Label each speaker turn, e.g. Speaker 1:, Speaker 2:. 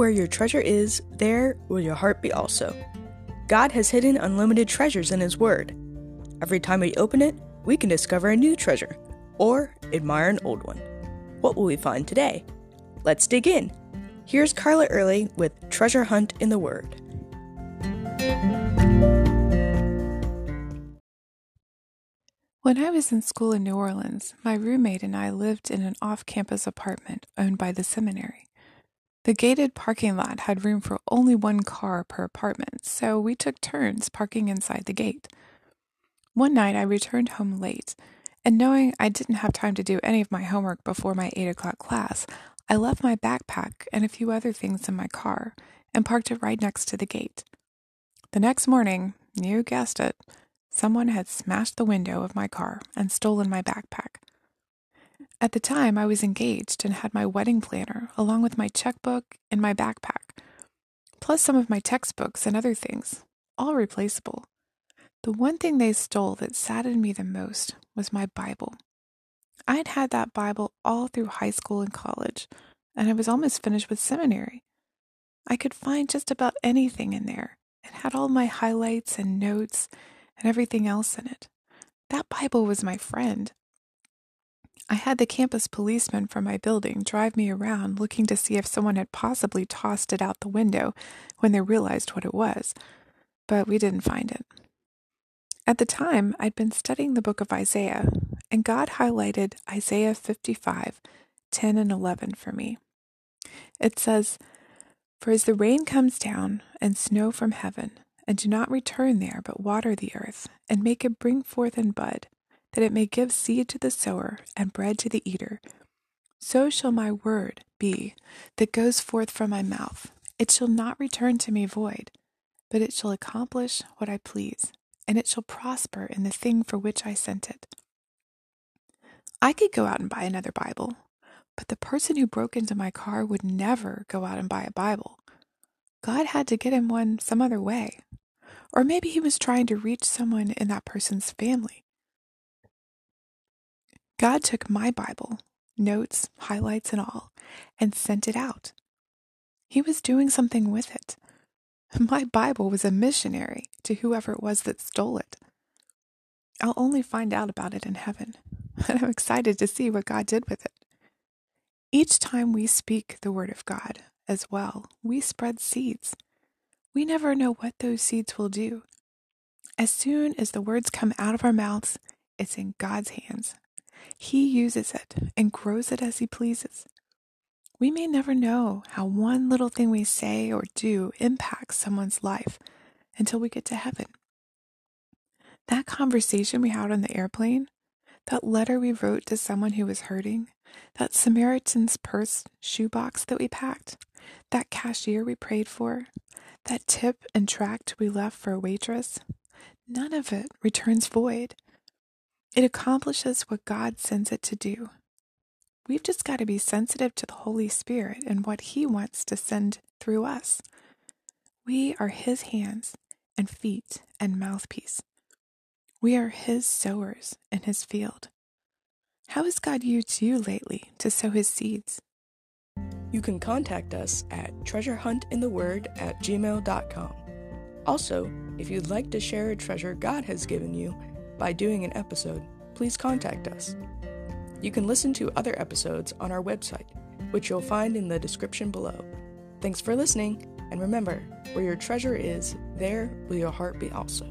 Speaker 1: Where your treasure is, there will your heart be also. God has hidden unlimited treasures in His Word. Every time we open it, we can discover a new treasure or admire an old one. What will we find today? Let's dig in. Here's Carla Early with Treasure Hunt in the Word.
Speaker 2: When I was in school in New Orleans, my roommate and I lived in an off campus apartment owned by the seminary. The gated parking lot had room for only one car per apartment, so we took turns parking inside the gate. One night I returned home late, and knowing I didn't have time to do any of my homework before my 8 o'clock class, I left my backpack and a few other things in my car and parked it right next to the gate. The next morning, you guessed it, Someone had smashed the window of my car and stolen my backpack. At the time, I was engaged and had my wedding planner, along with my checkbook and my backpack, plus some of my textbooks and other things, all replaceable. The one thing they stole that saddened me the most was my Bible. I'd had that Bible all through high school and college, and I was almost finished with seminary. I could find just about anything in there. It had all my highlights and notes and everything else in it. That Bible was my friend. I had the campus policeman from my building drive me around looking to see if someone had possibly tossed it out the window when they realized what it was, but we didn't find it. At the time, I'd been studying the book of Isaiah, and God highlighted Isaiah 55 10 and 11 for me. It says, For as the rain comes down and snow from heaven, and do not return there, but water the earth, and make it bring forth and bud, that it may give seed to the sower and bread to the eater. So shall my word be that goes forth from my mouth. It shall not return to me void, but it shall accomplish what I please, and it shall prosper in the thing for which I sent it. I could go out and buy another Bible, but the person who broke into my car would never go out and buy a Bible. God had to get him one some other way. Or maybe he was trying to reach someone in that person's family. God took my Bible, notes, highlights, and all, and sent it out. He was doing something with it. My Bible was a missionary to whoever it was that stole it. I'll only find out about it in heaven, and I'm excited to see what God did with it. Each time we speak the Word of God as well, we spread seeds. We never know what those seeds will do. As soon as the words come out of our mouths, it's in God's hands. He uses it and grows it as He pleases. We may never know how one little thing we say or do impacts someone's life until we get to heaven. That conversation we had on the airplane, that letter we wrote to someone who was hurting, that Samaritan's purse shoebox that we packed, that cashier we prayed for, that tip and tract we left for a waitress, none of it returns void. It accomplishes what God sends it to do. We've just got to be sensitive to the Holy Spirit and what He wants to send through us. We are His hands and feet and mouthpiece. We are His sowers in His field. How has God used you lately to sow His seeds?
Speaker 1: You can contact us at treasurehuntintheword at gmail.com. Also, if you'd like to share a treasure God has given you by doing an episode, please contact us. You can listen to other episodes on our website, which you'll find in the description below. Thanks for listening, and remember where your treasure is, there will your heart be also.